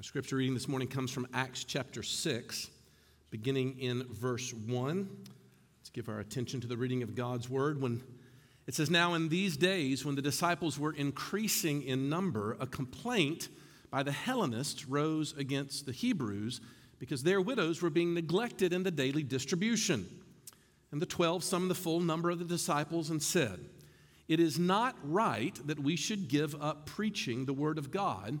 Our scripture reading this morning comes from Acts chapter 6, beginning in verse 1. Let's give our attention to the reading of God's word. When it says, Now in these days, when the disciples were increasing in number, a complaint by the Hellenists rose against the Hebrews because their widows were being neglected in the daily distribution. And the twelve summoned the full number of the disciples and said, It is not right that we should give up preaching the word of God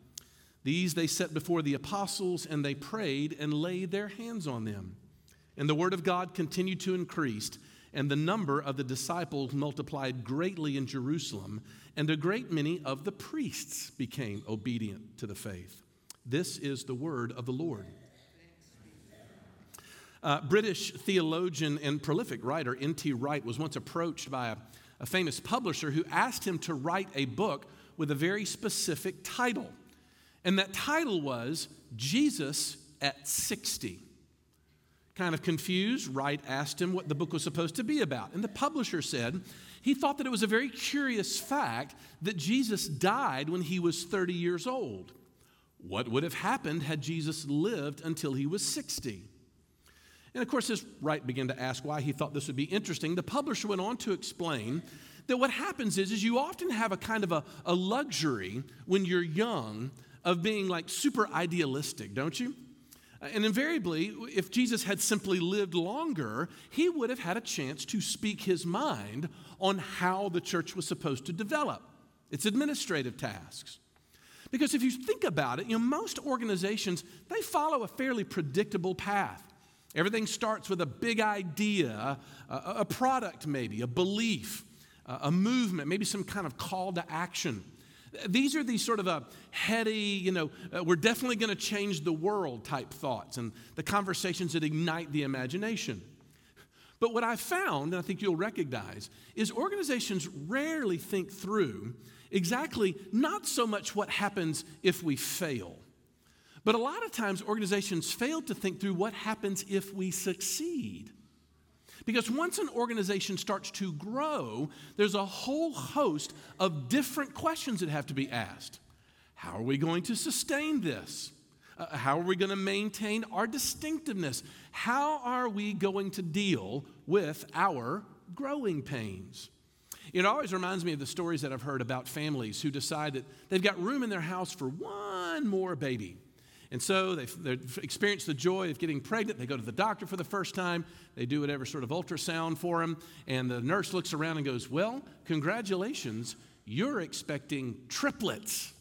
These they set before the apostles, and they prayed and laid their hands on them. And the word of God continued to increase, and the number of the disciples multiplied greatly in Jerusalem, and a great many of the priests became obedient to the faith. This is the word of the Lord. Uh, British theologian and prolific writer N.T. Wright was once approached by a, a famous publisher who asked him to write a book with a very specific title. And that title was Jesus at 60. Kind of confused, Wright asked him what the book was supposed to be about. And the publisher said he thought that it was a very curious fact that Jesus died when he was 30 years old. What would have happened had Jesus lived until he was 60? And of course, as Wright began to ask why he thought this would be interesting, the publisher went on to explain that what happens is, is you often have a kind of a, a luxury when you're young of being like super idealistic, don't you? Uh, and invariably, if Jesus had simply lived longer, he would have had a chance to speak his mind on how the church was supposed to develop its administrative tasks. Because if you think about it, you know, most organizations, they follow a fairly predictable path. Everything starts with a big idea, a, a product maybe, a belief, a movement, maybe some kind of call to action. These are these sort of a heady, you know, uh, we're definitely going to change the world type thoughts and the conversations that ignite the imagination. But what I found, and I think you'll recognize, is organizations rarely think through exactly not so much what happens if we fail, but a lot of times organizations fail to think through what happens if we succeed. Because once an organization starts to grow, there's a whole host of different questions that have to be asked. How are we going to sustain this? Uh, how are we going to maintain our distinctiveness? How are we going to deal with our growing pains? It always reminds me of the stories that I've heard about families who decide that they've got room in their house for one more baby. And so they've, experienced the joy of getting pregnant. They go to the doctor for the first time. They do whatever sort of ultrasound for them. And the nurse looks around and goes, Well, congratulations, you're expecting triplets.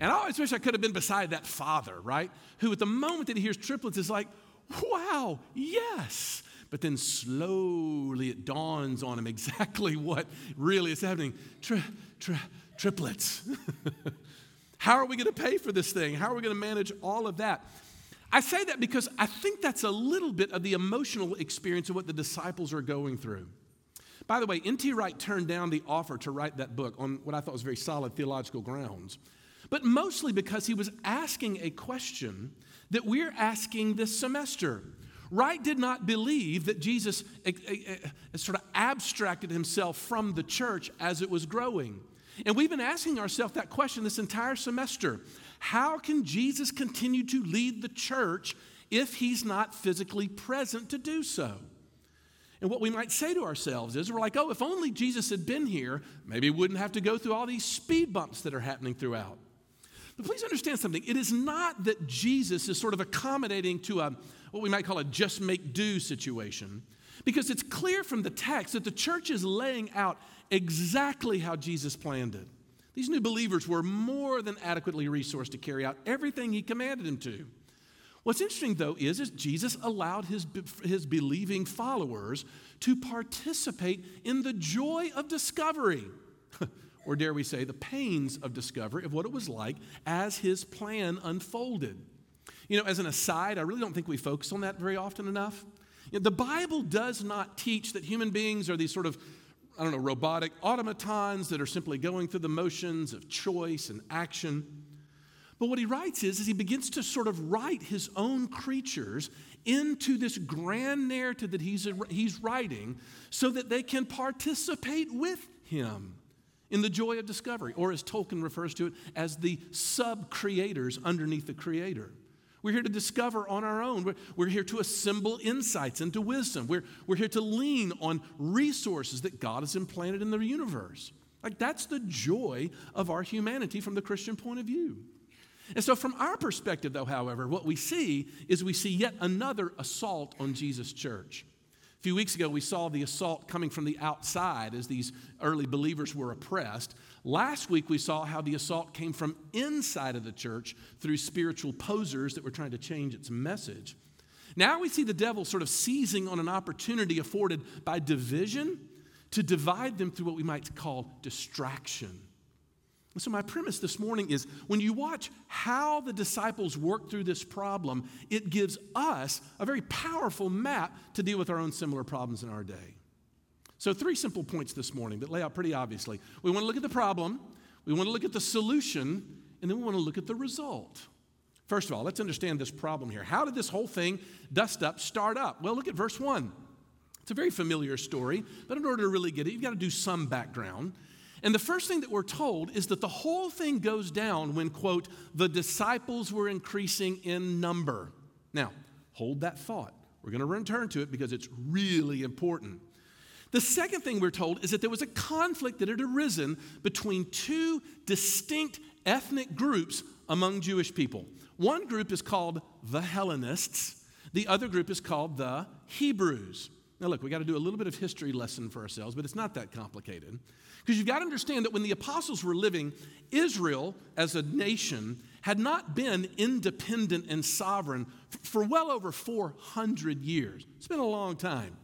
And I always wish I could have been beside that father, right? Who at the moment that he hears triplets is like, Wow, yes. But then slowly it dawns on him exactly what really is happening. Tri- tri- triplets. How are we going to pay for this thing? How are we going to manage all of that? I say that because I think that's a little bit of the emotional experience of what the disciples are going through. By the way, N.T. Wright turned down the offer to write that book on what I thought was very solid theological grounds, but mostly because he was asking a question that we're asking this semester. Wright did not believe that Jesus eh, eh, eh, sort of abstracted himself from the church as it was growing. And we've been asking ourselves that question this entire semester. How can Jesus continue to lead the church if he's not physically present to do so? And what we might say to ourselves is, we're like, oh, if only Jesus had been here, maybe we wouldn't have to go through all these speed bumps that are happening throughout. But please understand something. It is not that Jesus is sort of accommodating to a, what we might call a just make do situation, because it's clear from the text that the church is laying out exactly how Jesus planned it. These new believers were more than adequately resourced to carry out everything he commanded them to. What's interesting, though, is, is Jesus allowed his, his believing followers to participate in the joy of discovery, or dare we say, the pains of discovery of what it was like as his plan unfolded. You know, as an aside, I really don't think we focus on that very often enough. You know, the Bible does not teach that human beings are these sort of, I don't know, robotic automatons that are simply going through the motions of choice and action. But what he writes is, is he begins to sort of write his own creatures into this grand narrative that he's, he's writing so that they can participate with him in the joy of discovery, or as Tolkien refers to it, as the sub creators underneath the creator. We're here to discover on our own. We're, we're here to assemble insights into wisdom. We're, we're here to lean on resources that God has implanted in the universe. Like, that's the joy of our humanity from the Christian point of view. And so, from our perspective, though, however, what we see is we see yet another assault on Jesus' church. A few weeks ago, we saw the assault coming from the outside as these early believers were oppressed. Last week, we saw how the assault came from inside of the church through spiritual posers that were trying to change its message. Now we see the devil sort of seizing on an opportunity afforded by division to divide them through what we might call distraction. So, my premise this morning is when you watch how the disciples work through this problem, it gives us a very powerful map to deal with our own similar problems in our day. So, three simple points this morning that lay out pretty obviously. We want to look at the problem, we want to look at the solution, and then we want to look at the result. First of all, let's understand this problem here. How did this whole thing, dust up, start up? Well, look at verse 1. It's a very familiar story, but in order to really get it, you've got to do some background. And the first thing that we're told is that the whole thing goes down when, quote, the disciples were increasing in number. Now, hold that thought. We're going to return to it because it's really important. The second thing we're told is that there was a conflict that had arisen between two distinct ethnic groups among Jewish people. One group is called the Hellenists, the other group is called the Hebrews. Now, look, we got to do a little bit of history lesson for ourselves, but it's not that complicated. Because you've got to understand that when the apostles were living, Israel as a nation had not been independent and sovereign for well over 400 years. It's been a long time.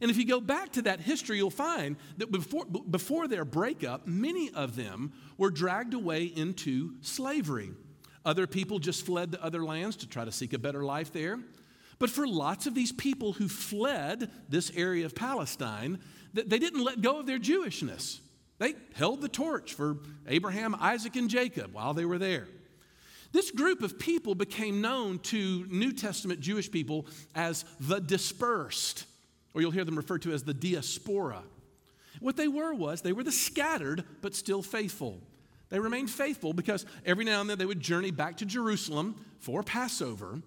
And if you go back to that history, you'll find that before, before their breakup, many of them were dragged away into slavery. Other people just fled to other lands to try to seek a better life there. But for lots of these people who fled this area of Palestine, they didn't let go of their Jewishness. They held the torch for Abraham, Isaac, and Jacob while they were there. This group of people became known to New Testament Jewish people as the dispersed, or you'll hear them referred to as the diaspora. What they were was they were the scattered but still faithful. They remained faithful because every now and then they would journey back to Jerusalem for Passover.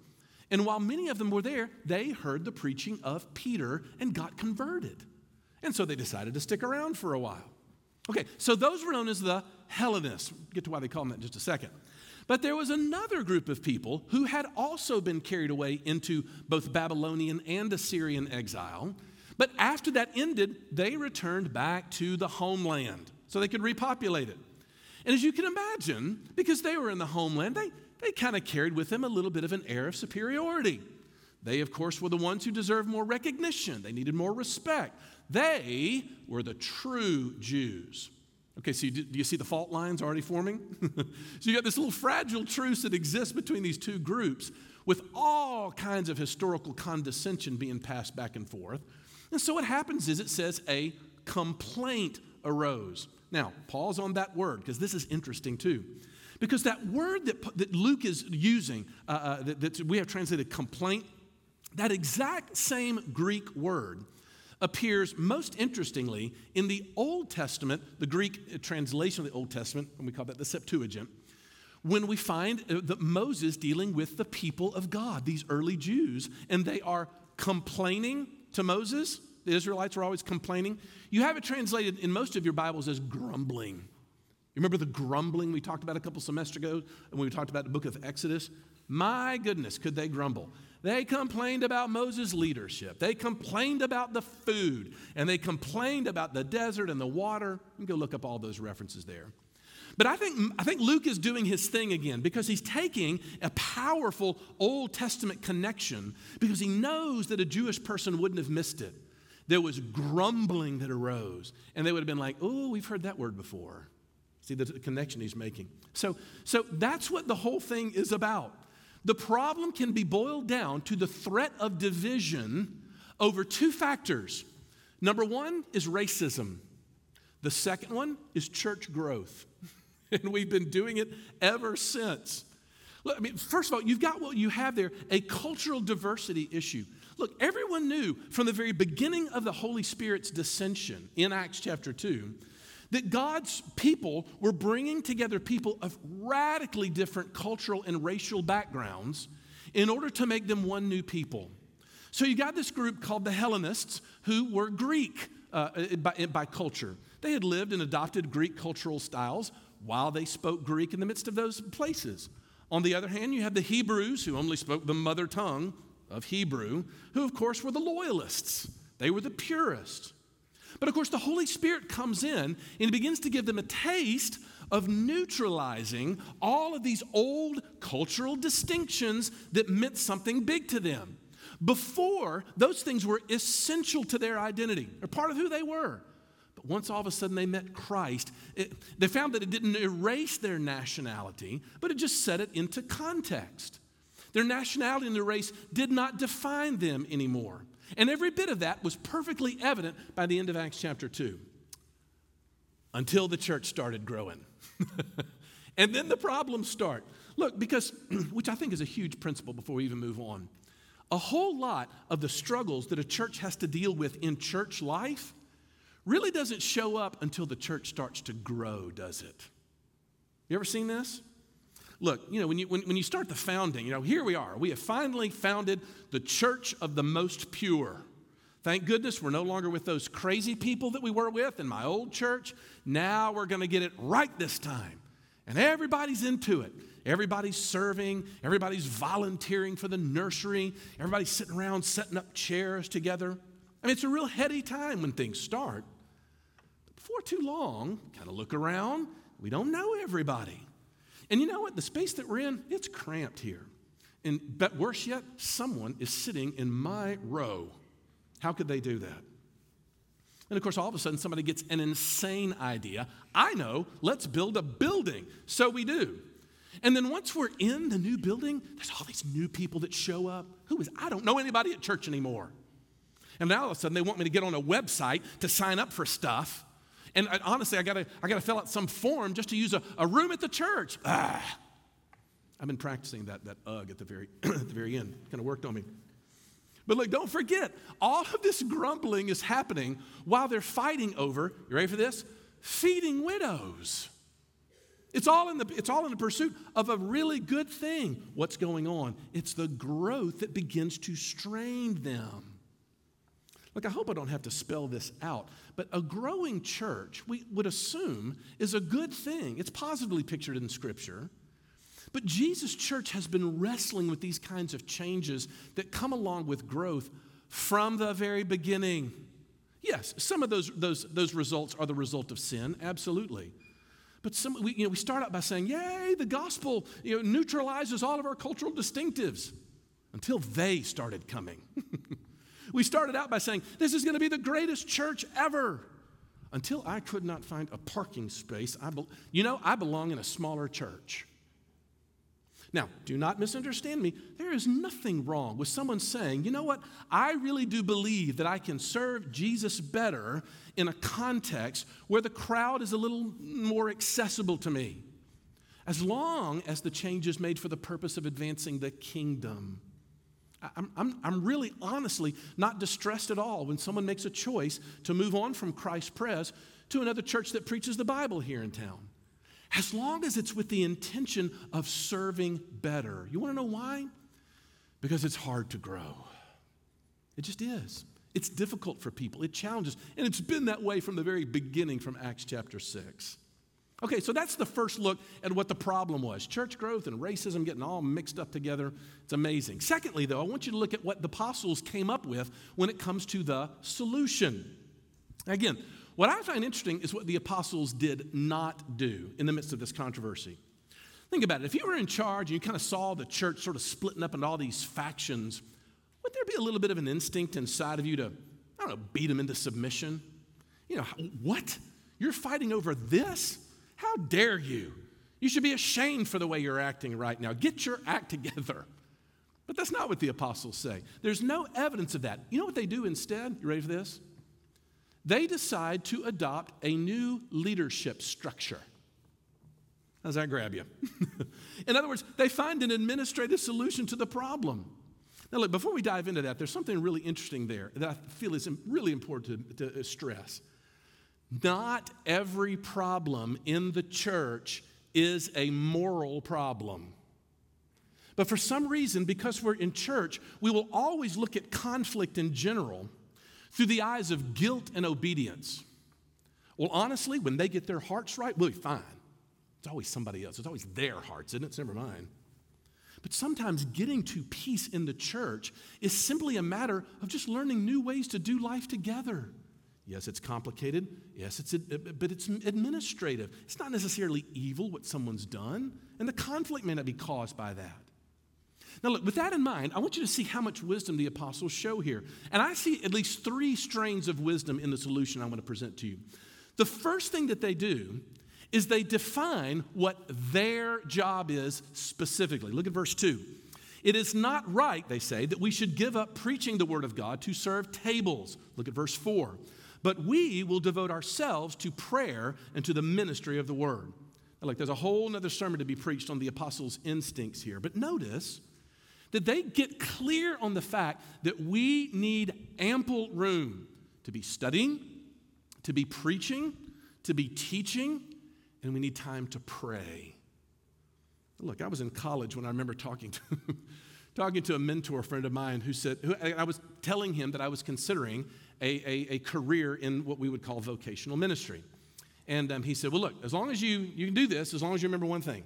And while many of them were there, they heard the preaching of Peter and got converted. And so they decided to stick around for a while. Okay, so those were known as the Hellenists. Get to why they call them that in just a second. But there was another group of people who had also been carried away into both Babylonian and Assyrian exile. But after that ended, they returned back to the homeland so they could repopulate it. And as you can imagine, because they were in the homeland, they, they kind of carried with them a little bit of an air of superiority. They, of course, were the ones who deserved more recognition. They needed more respect. They were the true Jews. Okay, so you, do you see the fault lines already forming? so you got this little fragile truce that exists between these two groups with all kinds of historical condescension being passed back and forth. And so what happens is it says a complaint arose. Now, pause on that word because this is interesting too. Because that word that, that Luke is using, uh, uh, that, that we have translated complaint, that exact same Greek word appears most interestingly in the Old Testament, the Greek translation of the Old Testament, and we call that the Septuagint, when we find uh, that Moses dealing with the people of God, these early Jews, and they are complaining to Moses. The Israelites were always complaining. You have it translated in most of your Bibles as grumbling. You remember the grumbling we talked about a couple semesters ago when we talked about the book of Exodus? My goodness, could they grumble? They complained about Moses' leadership. They complained about the food, and they complained about the desert and the water. You can go look up all those references there. But I think, I think Luke is doing his thing again because he's taking a powerful Old Testament connection because he knows that a Jewish person wouldn't have missed it. There was grumbling that arose, and they would have been like, oh, we've heard that word before. See the connection he's making. So, so that's what the whole thing is about. The problem can be boiled down to the threat of division over two factors. Number one is racism, the second one is church growth. and we've been doing it ever since. Look, I mean, first of all, you've got what you have there a cultural diversity issue. Look, everyone knew from the very beginning of the Holy Spirit's dissension in Acts chapter 2 that God's people were bringing together people of radically different cultural and racial backgrounds in order to make them one new people. So you got this group called the Hellenists who were Greek uh, by, by culture. They had lived and adopted Greek cultural styles while they spoke Greek in the midst of those places. On the other hand, you have the Hebrews who only spoke the mother tongue of Hebrew, who, of course, were the loyalists. They were the purists. But of course, the Holy Spirit comes in and begins to give them a taste of neutralizing all of these old cultural distinctions that meant something big to them. Before, those things were essential to their identity, or part of who they were. But once all of a sudden they met Christ, it, they found that it didn't erase their nationality, but it just set it into context. Their nationality and their race did not define them anymore. And every bit of that was perfectly evident by the end of Acts chapter 2 until the church started growing. and then the problems start. Look, because, which I think is a huge principle before we even move on. A whole lot of the struggles that a church has to deal with in church life really doesn't show up until the church starts to grow, does it? You ever seen this? Look, you know, when you, when, when you start the founding, you know, here we are. We have finally founded the church of the most pure. Thank goodness we're no longer with those crazy people that we were with in my old church. Now we're going to get it right this time. And everybody's into it. Everybody's serving, everybody's volunteering for the nursery, everybody's sitting around setting up chairs together. I mean, it's a real heady time when things start. But before too long, kind of look around, we don't know everybody. And you know what? The space that we're in, it's cramped here. And but worse yet, someone is sitting in my row. How could they do that? And of course, all of a sudden, somebody gets an insane idea. I know, let's build a building. So we do. And then once we're in the new building, there's all these new people that show up. Who is, I don't know anybody at church anymore. And now all of a sudden, they want me to get on a website to sign up for stuff. And I, honestly, I gotta, I gotta fill out some form just to use a, a room at the church. Ah. I've been practicing that, that ugh at the very, at the very end. Kind of worked on me. But look, don't forget, all of this grumbling is happening while they're fighting over, you ready for this? Feeding widows. It's all, in the, it's all in the pursuit of a really good thing. What's going on? It's the growth that begins to strain them. Look, I hope I don't have to spell this out, but a growing church, we would assume, is a good thing. It's positively pictured in Scripture. But Jesus' church has been wrestling with these kinds of changes that come along with growth from the very beginning. Yes, some of those, those, those results are the result of sin, absolutely. But some, we, you know, we start out by saying, Yay, the gospel you know, neutralizes all of our cultural distinctives until they started coming. We started out by saying, This is going to be the greatest church ever. Until I could not find a parking space. I be- you know, I belong in a smaller church. Now, do not misunderstand me. There is nothing wrong with someone saying, you know what, I really do believe that I can serve Jesus better in a context where the crowd is a little more accessible to me, as long as the change is made for the purpose of advancing the kingdom. I'm, I'm, I'm really honestly not distressed at all when someone makes a choice to move on from Christ Pres to another church that preaches the Bible here in town. As long as it's with the intention of serving better. You want to know why? Because it's hard to grow. It just is. It's difficult for people, it challenges. And it's been that way from the very beginning from Acts chapter 6. Okay, so that's the first look at what the problem was church growth and racism getting all mixed up together. It's amazing. Secondly, though, I want you to look at what the apostles came up with when it comes to the solution. Again, what I find interesting is what the apostles did not do in the midst of this controversy. Think about it. If you were in charge and you kind of saw the church sort of splitting up into all these factions, would there be a little bit of an instinct inside of you to, I don't know, beat them into submission? You know, what? You're fighting over this? How dare you? You should be ashamed for the way you're acting right now. Get your act together. But that's not what the apostles say. There's no evidence of that. You know what they do instead? You ready for this? They decide to adopt a new leadership structure. How's that grab you? In other words, they find an administrative solution to the problem. Now, look, before we dive into that, there's something really interesting there that I feel is really important to, to stress. Not every problem in the church is a moral problem. But for some reason, because we're in church, we will always look at conflict in general through the eyes of guilt and obedience. Well, honestly, when they get their hearts right, we'll be fine. It's always somebody else, it's always their hearts, isn't it? It's never mine. But sometimes getting to peace in the church is simply a matter of just learning new ways to do life together. Yes, it's complicated. Yes, it's uh, but it's administrative. It's not necessarily evil what someone's done, and the conflict may not be caused by that. Now, look, with that in mind, I want you to see how much wisdom the apostles show here. And I see at least three strains of wisdom in the solution I want to present to you. The first thing that they do is they define what their job is specifically. Look at verse 2. It is not right, they say, that we should give up preaching the word of God to serve tables. Look at verse 4. But we will devote ourselves to prayer and to the ministry of the word. Now, look, there's a whole other sermon to be preached on the apostles' instincts here. But notice that they get clear on the fact that we need ample room to be studying, to be preaching, to be teaching, and we need time to pray. Look, I was in college when I remember talking to, talking to a mentor friend of mine who said, who, I was telling him that I was considering a, a, a career in what we would call vocational ministry. And um, he said, Well, look, as long as you, you can do this, as long as you remember one thing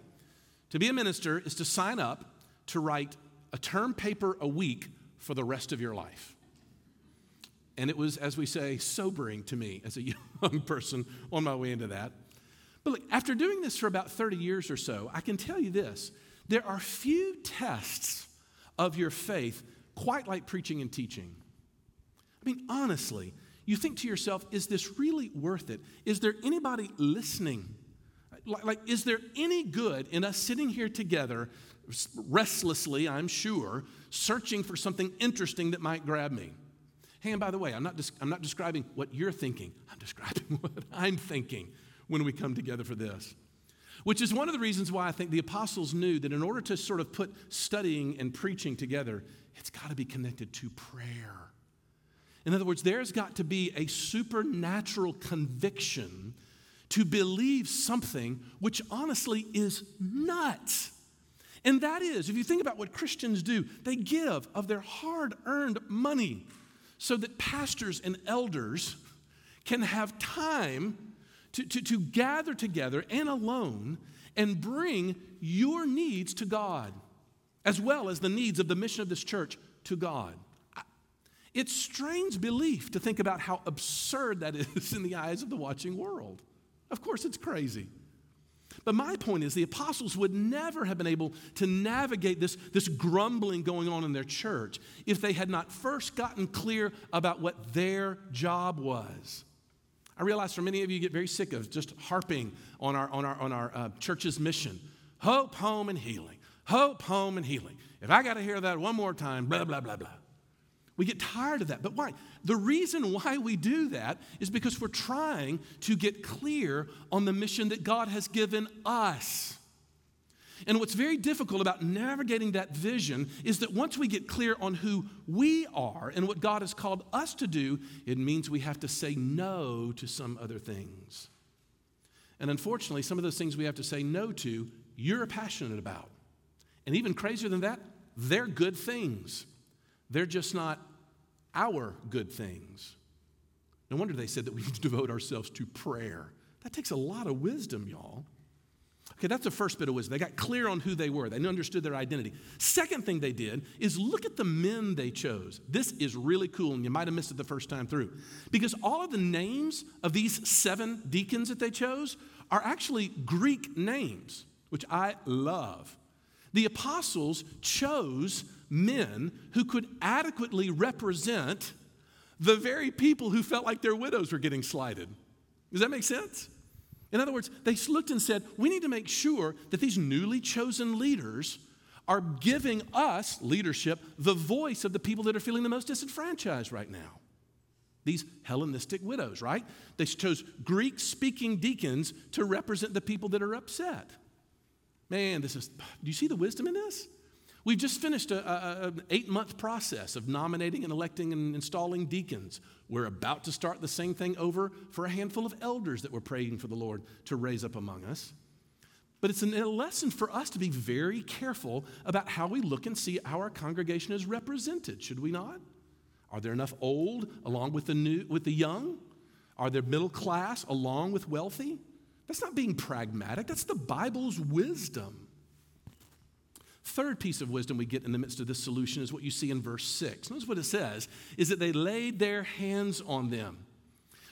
to be a minister is to sign up to write a term paper a week for the rest of your life. And it was, as we say, sobering to me as a young person on my way into that. But look, after doing this for about 30 years or so, I can tell you this there are few tests of your faith quite like preaching and teaching. I mean, honestly, you think to yourself, is this really worth it? Is there anybody listening? Like, is there any good in us sitting here together, restlessly, I'm sure, searching for something interesting that might grab me? Hey, and by the way, I'm not, des- I'm not describing what you're thinking, I'm describing what I'm thinking when we come together for this. Which is one of the reasons why I think the apostles knew that in order to sort of put studying and preaching together, it's got to be connected to prayer. In other words, there's got to be a supernatural conviction to believe something which honestly is nuts. And that is, if you think about what Christians do, they give of their hard earned money so that pastors and elders can have time to, to, to gather together and alone and bring your needs to God, as well as the needs of the mission of this church to God. It strange belief to think about how absurd that is in the eyes of the watching world. Of course, it's crazy. But my point is, the apostles would never have been able to navigate this, this grumbling going on in their church if they had not first gotten clear about what their job was. I realize for many of you get very sick of just harping on our, on our, on our uh, church's mission hope, home, and healing. Hope, home, and healing. If I got to hear that one more time, blah, blah, blah, blah. We get tired of that. But why? The reason why we do that is because we're trying to get clear on the mission that God has given us. And what's very difficult about navigating that vision is that once we get clear on who we are and what God has called us to do, it means we have to say no to some other things. And unfortunately, some of those things we have to say no to, you're passionate about. And even crazier than that, they're good things. They're just not our good things. No wonder they said that we need to devote ourselves to prayer. That takes a lot of wisdom, y'all. Okay, that's the first bit of wisdom. They got clear on who they were, they understood their identity. Second thing they did is look at the men they chose. This is really cool, and you might have missed it the first time through. Because all of the names of these seven deacons that they chose are actually Greek names, which I love. The apostles chose men who could adequately represent the very people who felt like their widows were getting slighted. Does that make sense? In other words, they looked and said, we need to make sure that these newly chosen leaders are giving us, leadership, the voice of the people that are feeling the most disenfranchised right now. These Hellenistic widows, right? They chose Greek speaking deacons to represent the people that are upset. Man, this is, do you see the wisdom in this? We've just finished an eight month process of nominating and electing and installing deacons. We're about to start the same thing over for a handful of elders that we're praying for the Lord to raise up among us. But it's a lesson for us to be very careful about how we look and see how our congregation is represented, should we not? Are there enough old along with the new with the young? Are there middle class along with wealthy? That's not being pragmatic. That's the Bible's wisdom. Third piece of wisdom we get in the midst of this solution is what you see in verse 6. Notice what it says is that they laid their hands on them.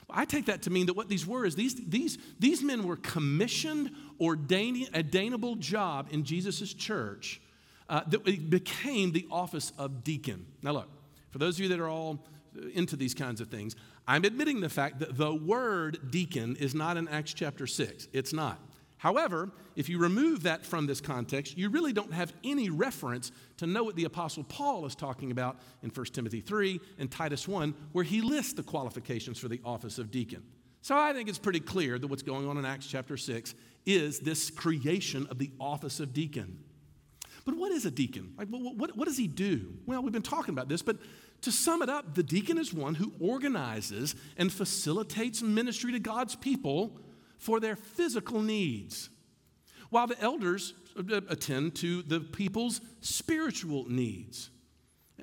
I take that to mean that what these were is these, these, these men were commissioned, ordaining, ordainable job in Jesus' church uh, that became the office of deacon. Now, look, for those of you that are all into these kinds of things, I'm admitting the fact that the word deacon is not in Acts chapter 6. It's not. However, if you remove that from this context, you really don't have any reference to know what the Apostle Paul is talking about in 1 Timothy 3 and Titus 1, where he lists the qualifications for the office of deacon. So I think it's pretty clear that what's going on in Acts chapter 6 is this creation of the office of deacon. But what is a deacon? Like, what, what, what does he do? Well, we've been talking about this, but to sum it up, the deacon is one who organizes and facilitates ministry to God's people for their physical needs, while the elders attend to the people's spiritual needs.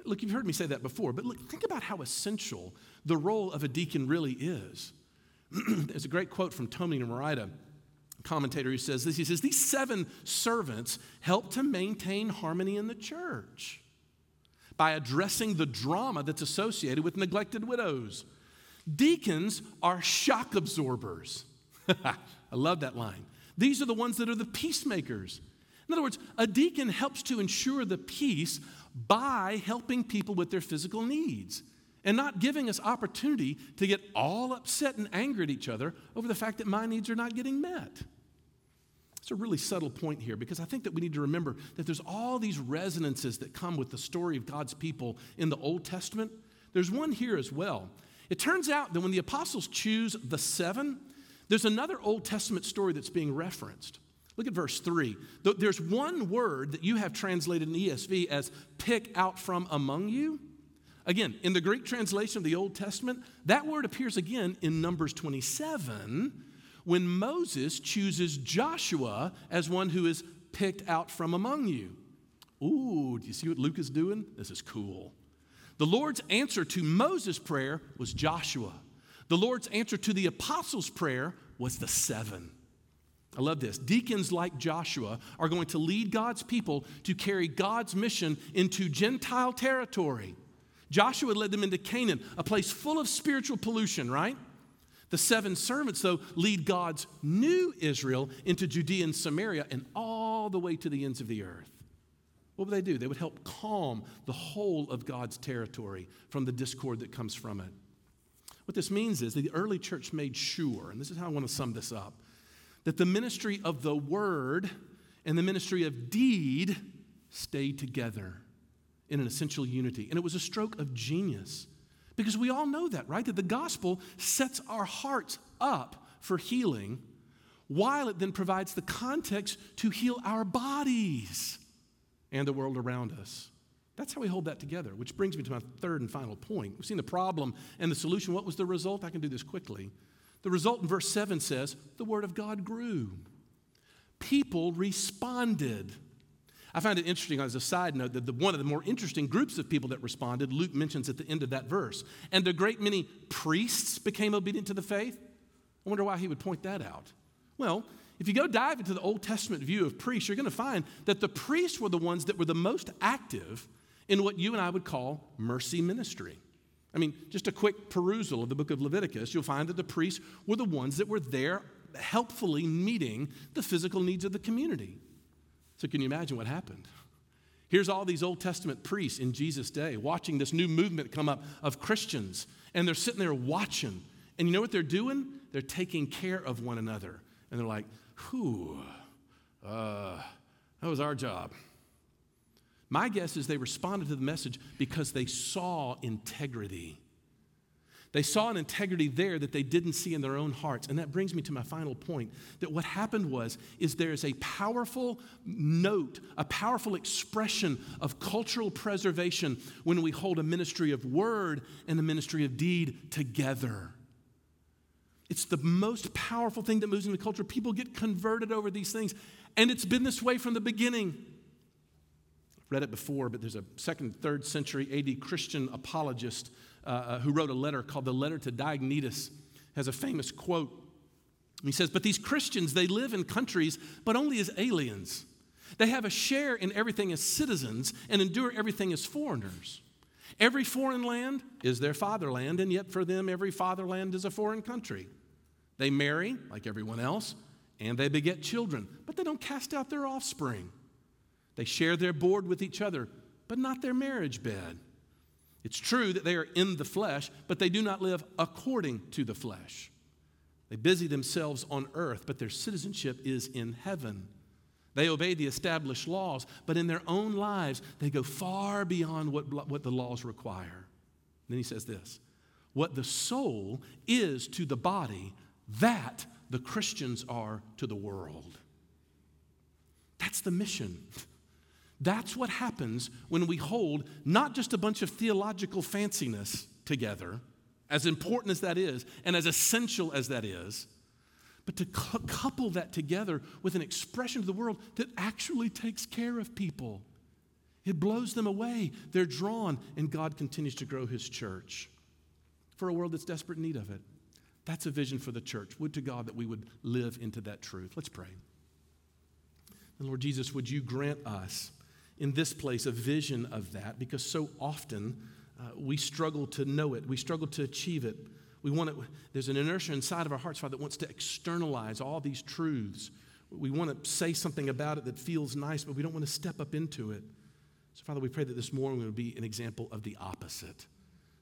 Look, you've heard me say that before, but look, think about how essential the role of a deacon really is. There's a great quote from Tony Merida, commentator, who says this. He says, These seven servants help to maintain harmony in the church by addressing the drama that's associated with neglected widows. Deacons are shock absorbers. I love that line. These are the ones that are the peacemakers. In other words, a deacon helps to ensure the peace by helping people with their physical needs and not giving us opportunity to get all upset and angry at each other over the fact that my needs are not getting met. It's a really subtle point here because I think that we need to remember that there's all these resonances that come with the story of God's people in the Old Testament. There's one here as well. It turns out that when the apostles choose the seven, there's another Old Testament story that's being referenced. Look at verse 3. There's one word that you have translated in ESV as pick out from among you. Again, in the Greek translation of the Old Testament, that word appears again in Numbers 27 when Moses chooses Joshua as one who is picked out from among you. Ooh, do you see what Luke is doing? This is cool. The Lord's answer to Moses' prayer was Joshua. The Lord's answer to the apostles' prayer was the seven. I love this. Deacons like Joshua are going to lead God's people to carry God's mission into Gentile territory. Joshua led them into Canaan, a place full of spiritual pollution, right? The seven servants, though, lead God's new Israel into Judea and Samaria and all the way to the ends of the earth. What would they do? They would help calm the whole of God's territory from the discord that comes from it. What this means is that the early church made sure, and this is how I want to sum this up, that the ministry of the word and the ministry of deed stayed together in an essential unity. And it was a stroke of genius because we all know that, right? That the gospel sets our hearts up for healing while it then provides the context to heal our bodies and the world around us. That's how we hold that together, which brings me to my third and final point. We've seen the problem and the solution. What was the result? I can do this quickly. The result in verse 7 says, The word of God grew. People responded. I find it interesting as a side note that the, one of the more interesting groups of people that responded, Luke mentions at the end of that verse. And a great many priests became obedient to the faith. I wonder why he would point that out. Well, if you go dive into the Old Testament view of priests, you're going to find that the priests were the ones that were the most active in what you and I would call mercy ministry. I mean, just a quick perusal of the book of Leviticus, you'll find that the priests were the ones that were there helpfully meeting the physical needs of the community. So, can you imagine what happened? Here's all these Old Testament priests in Jesus' day watching this new movement come up of Christians, and they're sitting there watching. And you know what they're doing? They're taking care of one another. And they're like, whew, uh, that was our job. My guess is they responded to the message because they saw integrity. They saw an integrity there that they didn't see in their own hearts. And that brings me to my final point that what happened was is there is a powerful note, a powerful expression of cultural preservation when we hold a ministry of word and a ministry of deed together. It's the most powerful thing that moves in the culture. People get converted over these things. And it's been this way from the beginning read it before, but there's a second, third century AD Christian apologist uh, uh, who wrote a letter called the Letter to Diognetus, has a famous quote. He says, But these Christians, they live in countries, but only as aliens. They have a share in everything as citizens and endure everything as foreigners. Every foreign land is their fatherland, and yet for them, every fatherland is a foreign country. They marry, like everyone else, and they beget children, but they don't cast out their offspring. They share their board with each other, but not their marriage bed. It's true that they are in the flesh, but they do not live according to the flesh. They busy themselves on earth, but their citizenship is in heaven. They obey the established laws, but in their own lives, they go far beyond what, what the laws require. then he says this What the soul is to the body, that the Christians are to the world. That's the mission. That's what happens when we hold not just a bunch of theological fanciness together, as important as that is and as essential as that is, but to cu- couple that together with an expression to the world that actually takes care of people. It blows them away. They're drawn, and God continues to grow His church for a world that's desperate need of it. That's a vision for the church. Would to God that we would live into that truth. Let's pray. And Lord Jesus, would you grant us in this place a vision of that because so often uh, we struggle to know it, we struggle to achieve it. We want it, there's an inertia inside of our hearts, Father, that wants to externalize all these truths. We want to say something about it that feels nice, but we don't want to step up into it. So, Father, we pray that this morning would be an example of the opposite.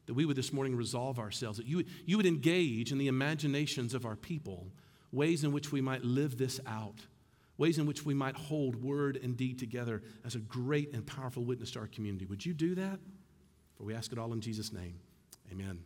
That we would this morning resolve ourselves, that you, would, you would engage in the imaginations of our people ways in which we might live this out ways in which we might hold word and deed together as a great and powerful witness to our community. Would you do that? For we ask it all in Jesus' name. Amen.